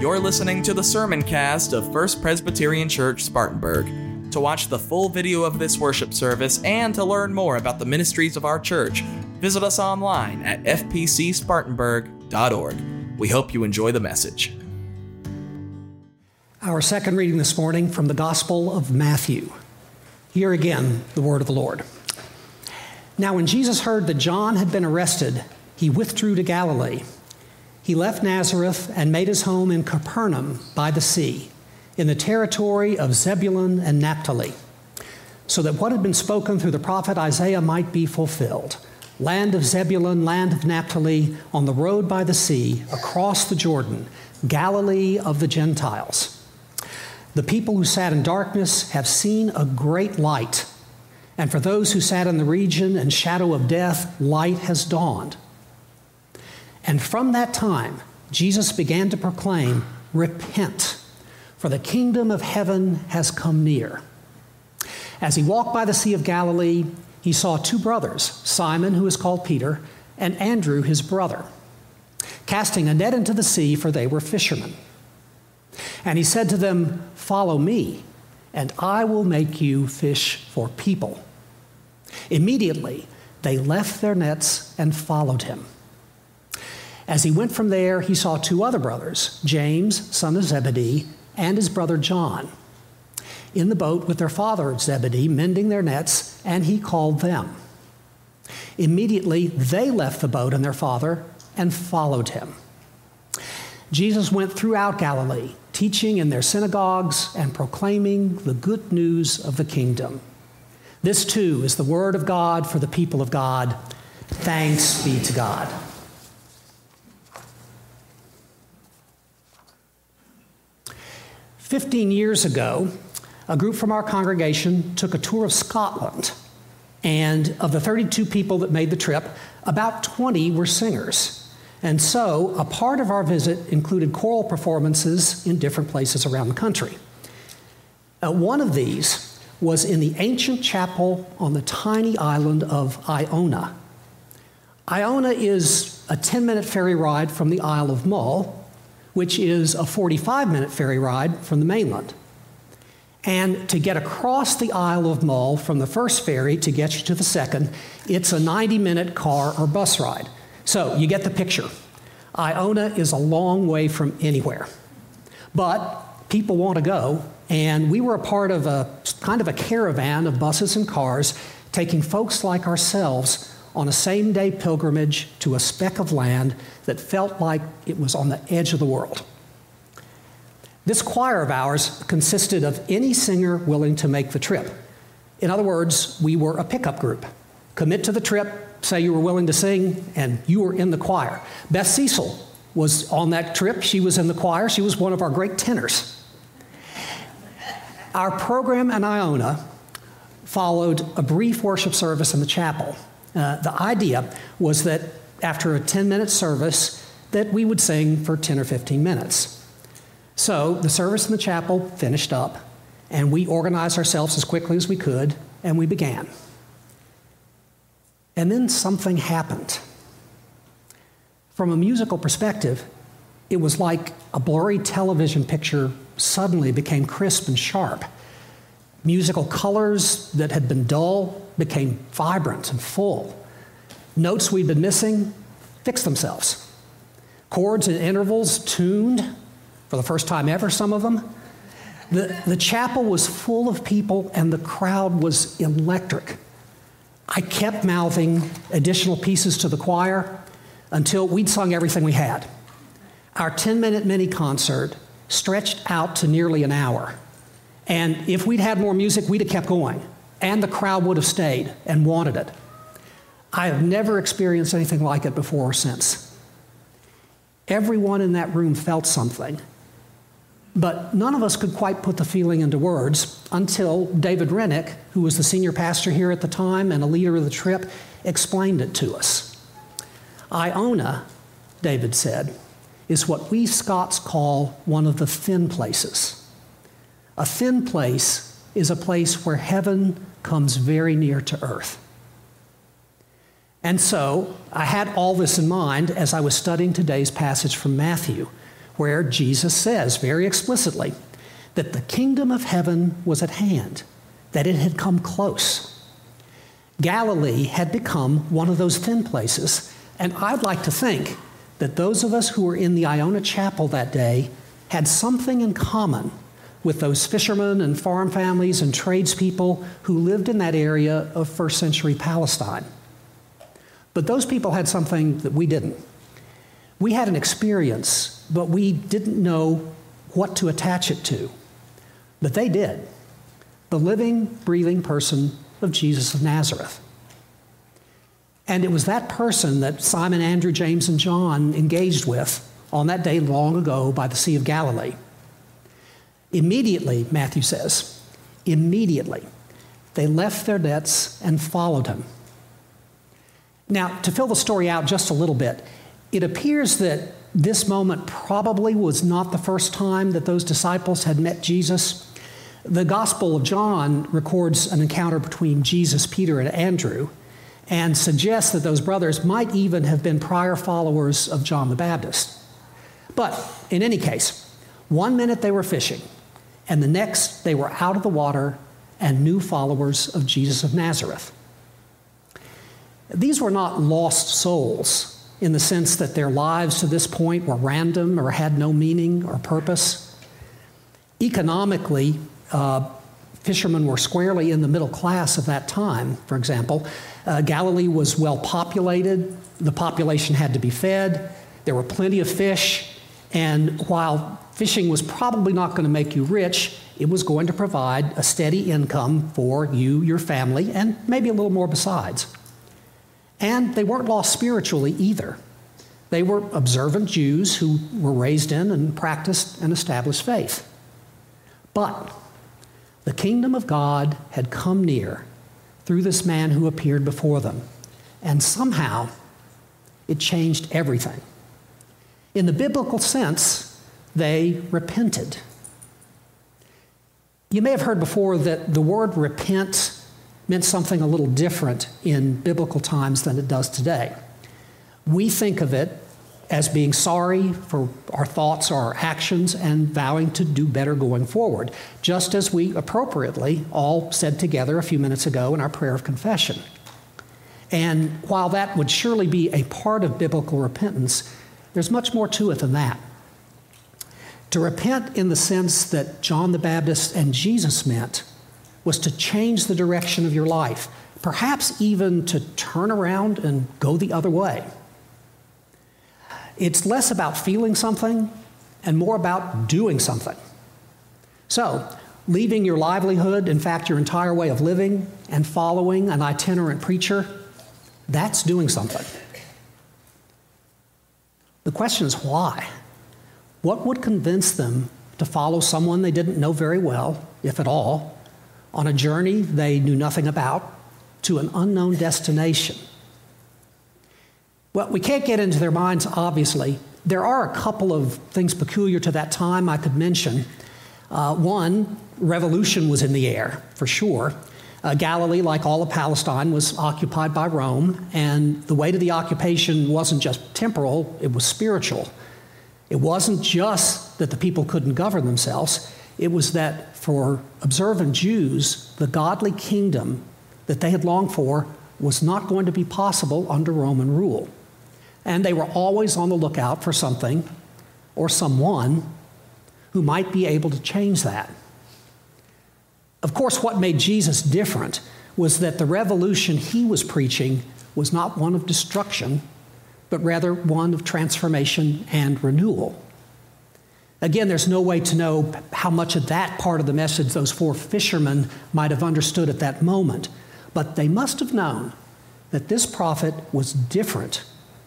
You're listening to the sermon cast of First Presbyterian Church Spartanburg. To watch the full video of this worship service and to learn more about the ministries of our church, visit us online at fpcspartanburg.org. We hope you enjoy the message. Our second reading this morning from the Gospel of Matthew. Here again, the word of the Lord. Now, when Jesus heard that John had been arrested, he withdrew to Galilee. He left Nazareth and made his home in Capernaum by the sea, in the territory of Zebulun and Naphtali, so that what had been spoken through the prophet Isaiah might be fulfilled. Land of Zebulun, land of Naphtali, on the road by the sea, across the Jordan, Galilee of the Gentiles. The people who sat in darkness have seen a great light. And for those who sat in the region and shadow of death, light has dawned. And from that time, Jesus began to proclaim, Repent, for the kingdom of heaven has come near. As he walked by the Sea of Galilee, he saw two brothers, Simon, who is called Peter, and Andrew, his brother, casting a net into the sea, for they were fishermen. And he said to them, Follow me, and I will make you fish for people. Immediately, they left their nets and followed him. As he went from there, he saw two other brothers, James, son of Zebedee, and his brother John, in the boat with their father Zebedee, mending their nets, and he called them. Immediately, they left the boat and their father and followed him. Jesus went throughout Galilee, teaching in their synagogues and proclaiming the good news of the kingdom. This too is the word of God for the people of God. Thanks be to God. Fifteen years ago, a group from our congregation took a tour of Scotland. And of the 32 people that made the trip, about 20 were singers. And so, a part of our visit included choral performances in different places around the country. Uh, one of these was in the ancient chapel on the tiny island of Iona. Iona is a 10 minute ferry ride from the Isle of Mull, which is a 45 minute ferry ride from the mainland. And to get across the Isle of Mull from the first ferry to get you to the second, it's a 90 minute car or bus ride. So you get the picture. Iona is a long way from anywhere. But people want to go, and we were a part of a kind of a caravan of buses and cars taking folks like ourselves on a same day pilgrimage to a speck of land that felt like it was on the edge of the world. This choir of ours consisted of any singer willing to make the trip. In other words, we were a pickup group. Commit to the trip, say you were willing to sing, and you were in the choir. Beth Cecil was on that trip. She was in the choir. She was one of our great tenors. Our program in Iona followed a brief worship service in the chapel. Uh, the idea was that after a 10 minute service, that we would sing for 10 or 15 minutes. So the service in the chapel finished up, and we organized ourselves as quickly as we could, and we began. And then something happened. From a musical perspective, it was like a blurry television picture suddenly became crisp and sharp. Musical colors that had been dull became vibrant and full. Notes we'd been missing fixed themselves. Chords and intervals tuned for the first time ever, some of them. The, the chapel was full of people and the crowd was electric. I kept mouthing additional pieces to the choir until we'd sung everything we had. Our 10 minute mini concert stretched out to nearly an hour. And if we'd had more music, we'd have kept going. And the crowd would have stayed and wanted it. I have never experienced anything like it before or since. Everyone in that room felt something. But none of us could quite put the feeling into words until David Rennick, who was the senior pastor here at the time and a leader of the trip, explained it to us. Iona, David said, is what we Scots call one of the thin places. A thin place is a place where heaven comes very near to earth. And so I had all this in mind as I was studying today's passage from Matthew where Jesus says very explicitly that the kingdom of heaven was at hand, that it had come close. Galilee had become one of those thin places, and I'd like to think that those of us who were in the Iona Chapel that day had something in common with those fishermen and farm families and tradespeople who lived in that area of first century Palestine. But those people had something that we didn't. We had an experience, but we didn't know what to attach it to. But they did. The living, breathing person of Jesus of Nazareth. And it was that person that Simon, Andrew, James, and John engaged with on that day long ago by the Sea of Galilee. Immediately, Matthew says, immediately, they left their nets and followed him. Now, to fill the story out just a little bit, it appears that this moment probably was not the first time that those disciples had met Jesus. The Gospel of John records an encounter between Jesus, Peter, and Andrew and suggests that those brothers might even have been prior followers of John the Baptist. But in any case, one minute they were fishing, and the next they were out of the water and new followers of Jesus of Nazareth. These were not lost souls in the sense that their lives to this point were random or had no meaning or purpose. Economically, uh, fishermen were squarely in the middle class of that time, for example. Uh, Galilee was well populated, the population had to be fed, there were plenty of fish, and while fishing was probably not going to make you rich, it was going to provide a steady income for you, your family, and maybe a little more besides. And they weren't lost spiritually either. They were observant Jews who were raised in and practiced and established faith. But the kingdom of God had come near through this man who appeared before them. And somehow it changed everything. In the biblical sense, they repented. You may have heard before that the word repent meant something a little different in biblical times than it does today. We think of it as being sorry for our thoughts or our actions and vowing to do better going forward, just as we appropriately all said together a few minutes ago in our prayer of confession. And while that would surely be a part of biblical repentance, there's much more to it than that. To repent in the sense that John the Baptist and Jesus meant was to change the direction of your life, perhaps even to turn around and go the other way. It's less about feeling something and more about doing something. So, leaving your livelihood, in fact, your entire way of living, and following an itinerant preacher, that's doing something. The question is why? What would convince them to follow someone they didn't know very well, if at all, on a journey they knew nothing about to an unknown destination? Well, we can't get into their minds, obviously. There are a couple of things peculiar to that time I could mention. Uh, one, revolution was in the air, for sure. Uh, Galilee, like all of Palestine, was occupied by Rome, and the weight of the occupation wasn't just temporal, it was spiritual. It wasn't just that the people couldn't govern themselves, it was that for observant Jews, the godly kingdom that they had longed for was not going to be possible under Roman rule. And they were always on the lookout for something or someone who might be able to change that. Of course, what made Jesus different was that the revolution he was preaching was not one of destruction, but rather one of transformation and renewal. Again, there's no way to know how much of that part of the message those four fishermen might have understood at that moment, but they must have known that this prophet was different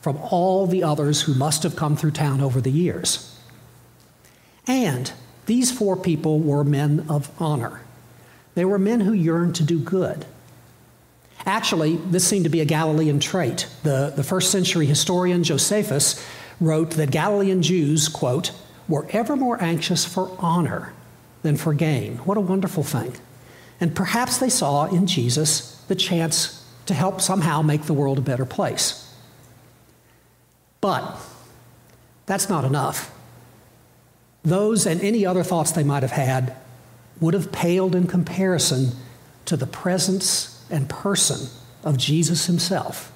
from all the others who must have come through town over the years. And these four people were men of honor. They were men who yearned to do good. Actually, this seemed to be a Galilean trait. The, the first century historian Josephus wrote that Galilean Jews, quote, were ever more anxious for honor than for gain. What a wonderful thing. And perhaps they saw in Jesus the chance to help somehow make the world a better place. But that's not enough. those and any other thoughts they might have had would have paled in comparison to the presence and person of Jesus himself.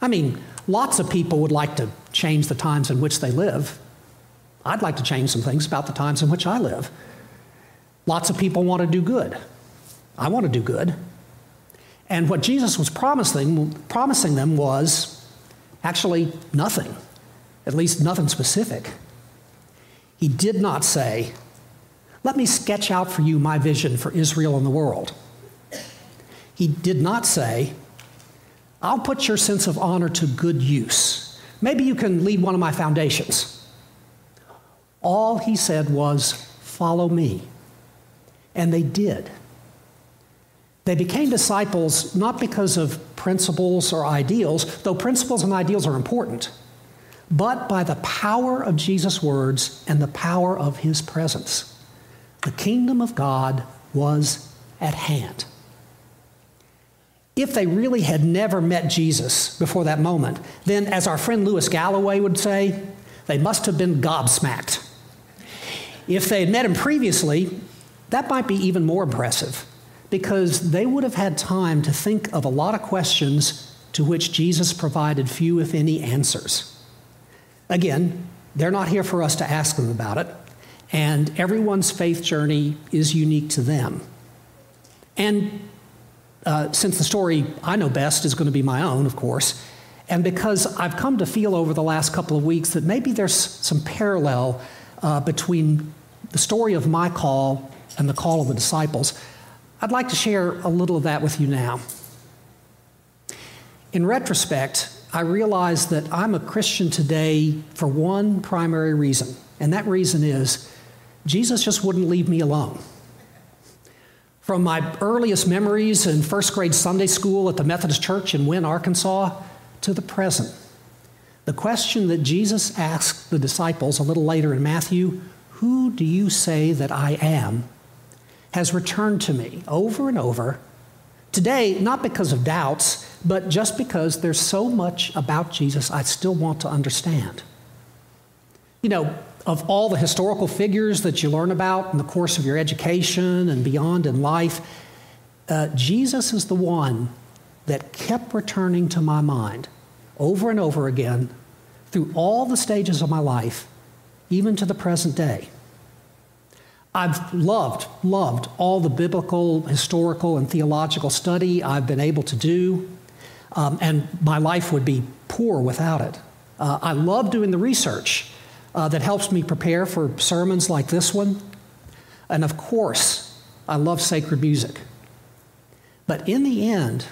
I mean, lots of people would like to change the times in which they live. I'd like to change some things about the times in which I live. Lots of people want to do good. I want to do good. And what Jesus was promising, promising them was actually nothing, at least nothing specific. He did not say, Let me sketch out for you my vision for Israel and the world. He did not say, I'll put your sense of honor to good use. Maybe you can lead one of my foundations. All he said was, Follow me. And they did. They became disciples not because of principles or ideals, though principles and ideals are important, but by the power of Jesus' words and the power of his presence. The kingdom of God was at hand. If they really had never met Jesus before that moment, then, as our friend Lewis Galloway would say, they must have been gobsmacked. If they had met him previously, that might be even more impressive because they would have had time to think of a lot of questions to which Jesus provided few, if any, answers. Again, they're not here for us to ask them about it, and everyone's faith journey is unique to them. And uh, since the story I know best is going to be my own, of course, and because I've come to feel over the last couple of weeks that maybe there's some parallel uh, between the story of my call and the call of the disciples, I'd like to share a little of that with you now. In retrospect, I realize that I'm a Christian today for one primary reason, and that reason is Jesus just wouldn't leave me alone. From my earliest memories in first grade Sunday school at the Methodist Church in Wynne, Arkansas, to the present, the question that Jesus asked the disciples a little later in Matthew Who do you say that I am? has returned to me over and over. Today, not because of doubts, but just because there's so much about Jesus I still want to understand. You know, of all the historical figures that you learn about in the course of your education and beyond in life, uh, Jesus is the one that kept returning to my mind over and over again through all the stages of my life, even to the present day. I've loved, loved all the biblical, historical, and theological study I've been able to do, um, and my life would be poor without it. Uh, I love doing the research uh, that helps me prepare for sermons like this one. And of course, I love sacred music. But in the end,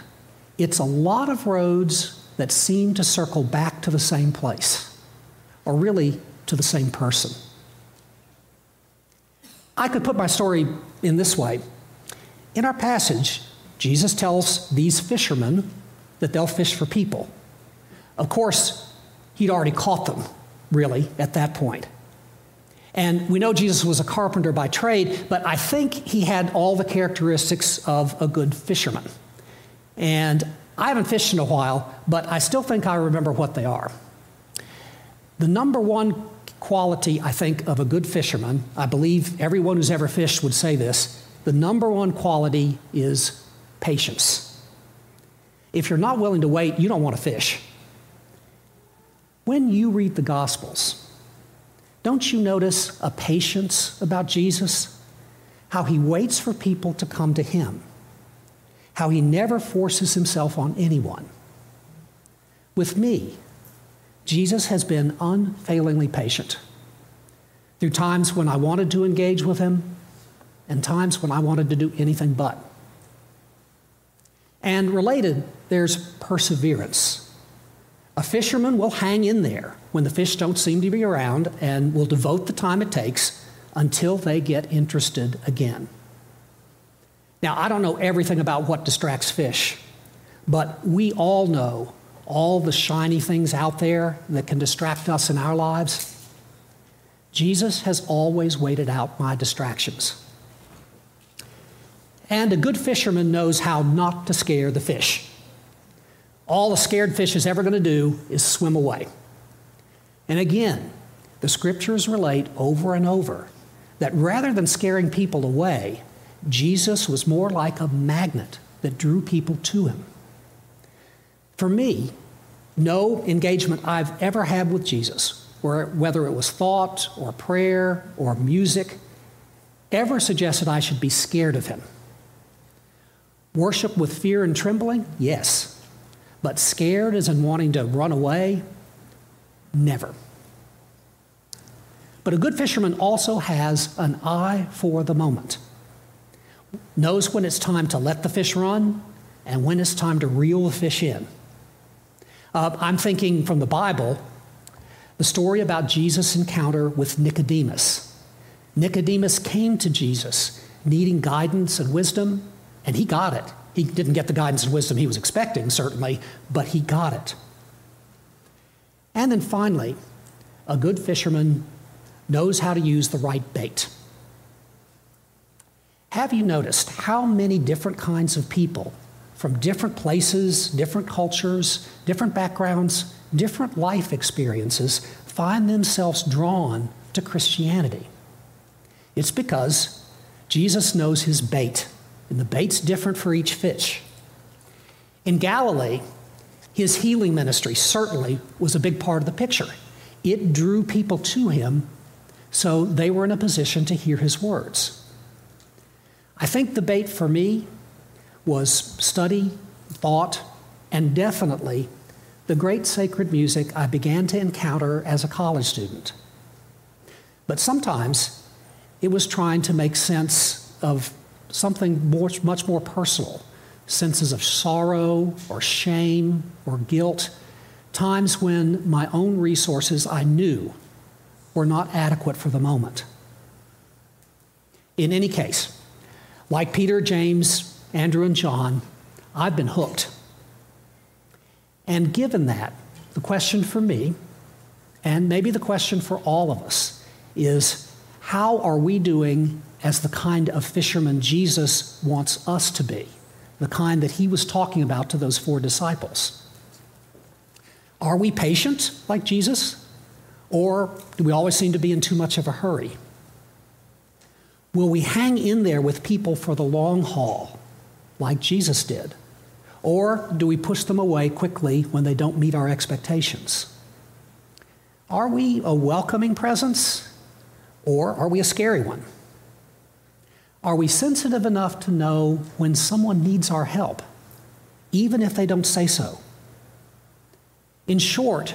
it's a lot of roads that seem to circle back to the same place, or really to the same person. I could put my story in this way. In our passage, Jesus tells these fishermen that they'll fish for people. Of course, he'd already caught them, really, at that point. And we know Jesus was a carpenter by trade, but I think he had all the characteristics of a good fisherman. And I haven't fished in a while, but I still think I remember what they are. The number one quality, I think, of a good fisherman, I believe everyone who's ever fished would say this the number one quality is patience. If you're not willing to wait, you don't want to fish. When you read the Gospels, don't you notice a patience about Jesus? How he waits for people to come to him, how he never forces himself on anyone. With me, Jesus has been unfailingly patient through times when I wanted to engage with him and times when I wanted to do anything but. And related, there's perseverance. A fisherman will hang in there when the fish don't seem to be around and will devote the time it takes until they get interested again. Now, I don't know everything about what distracts fish, but we all know all the shiny things out there that can distract us in our lives. Jesus has always waited out my distractions. And a good fisherman knows how not to scare the fish. All a scared fish is ever going to do is swim away. And again, the scriptures relate over and over that rather than scaring people away, Jesus was more like a magnet that drew people to him. For me, no engagement I've ever had with Jesus, whether it was thought or prayer or music, ever suggested I should be scared of him. Worship with fear and trembling? Yes. But scared as in wanting to run away? Never. But a good fisherman also has an eye for the moment, knows when it's time to let the fish run and when it's time to reel the fish in. Uh, I'm thinking from the Bible, the story about Jesus' encounter with Nicodemus. Nicodemus came to Jesus needing guidance and wisdom, and he got it. He didn't get the guidance and wisdom he was expecting, certainly, but he got it. And then finally, a good fisherman knows how to use the right bait. Have you noticed how many different kinds of people from different places, different cultures, different backgrounds, different life experiences find themselves drawn to Christianity? It's because Jesus knows his bait, and the bait's different for each fish. In Galilee, his healing ministry certainly was a big part of the picture. It drew people to him so they were in a position to hear his words. I think the bait for me was study, thought, and definitely the great sacred music I began to encounter as a college student. But sometimes it was trying to make sense of something more, much more personal senses of sorrow or shame or guilt, times when my own resources I knew were not adequate for the moment. In any case, like Peter, James, Andrew, and John, I've been hooked. And given that, the question for me, and maybe the question for all of us, is how are we doing as the kind of fisherman Jesus wants us to be? The kind that he was talking about to those four disciples. Are we patient like Jesus? Or do we always seem to be in too much of a hurry? Will we hang in there with people for the long haul, like Jesus did? Or do we push them away quickly when they don't meet our expectations? Are we a welcoming presence, or are we a scary one? Are we sensitive enough to know when someone needs our help, even if they don't say so? In short,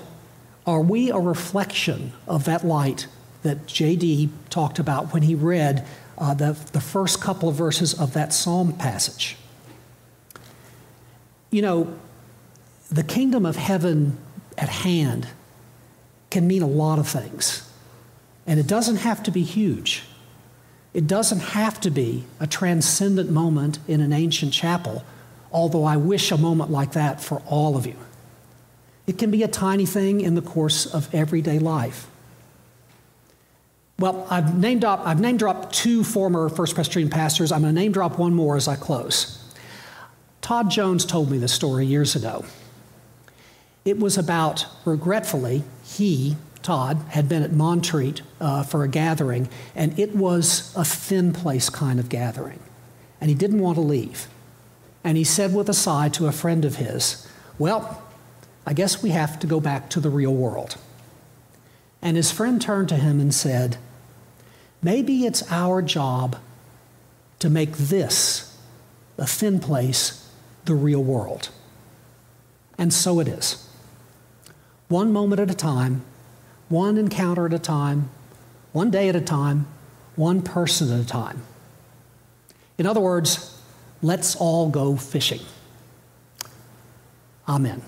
are we a reflection of that light that J.D. talked about when he read uh, the, the first couple of verses of that psalm passage. You know, the kingdom of heaven at hand can mean a lot of things. And it doesn't have to be huge. It doesn't have to be a transcendent moment in an ancient chapel, although I wish a moment like that for all of you. It can be a tiny thing in the course of everyday life. Well, I've name, drop, I've name dropped two former First Presbyterian pastors. I'm going to name drop one more as I close. Todd Jones told me this story years ago. It was about, regretfully, he, Todd, had been at Montreat uh, for a gathering, and it was a thin place kind of gathering. And he didn't want to leave. And he said with a sigh to a friend of his, Well, I guess we have to go back to the real world. And his friend turned to him and said, Maybe it's our job to make this, a thin place, the real world. And so it is. One moment at a time, one encounter at a time, one day at a time, one person at a time. In other words, let's all go fishing. Amen.